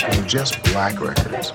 some just black records.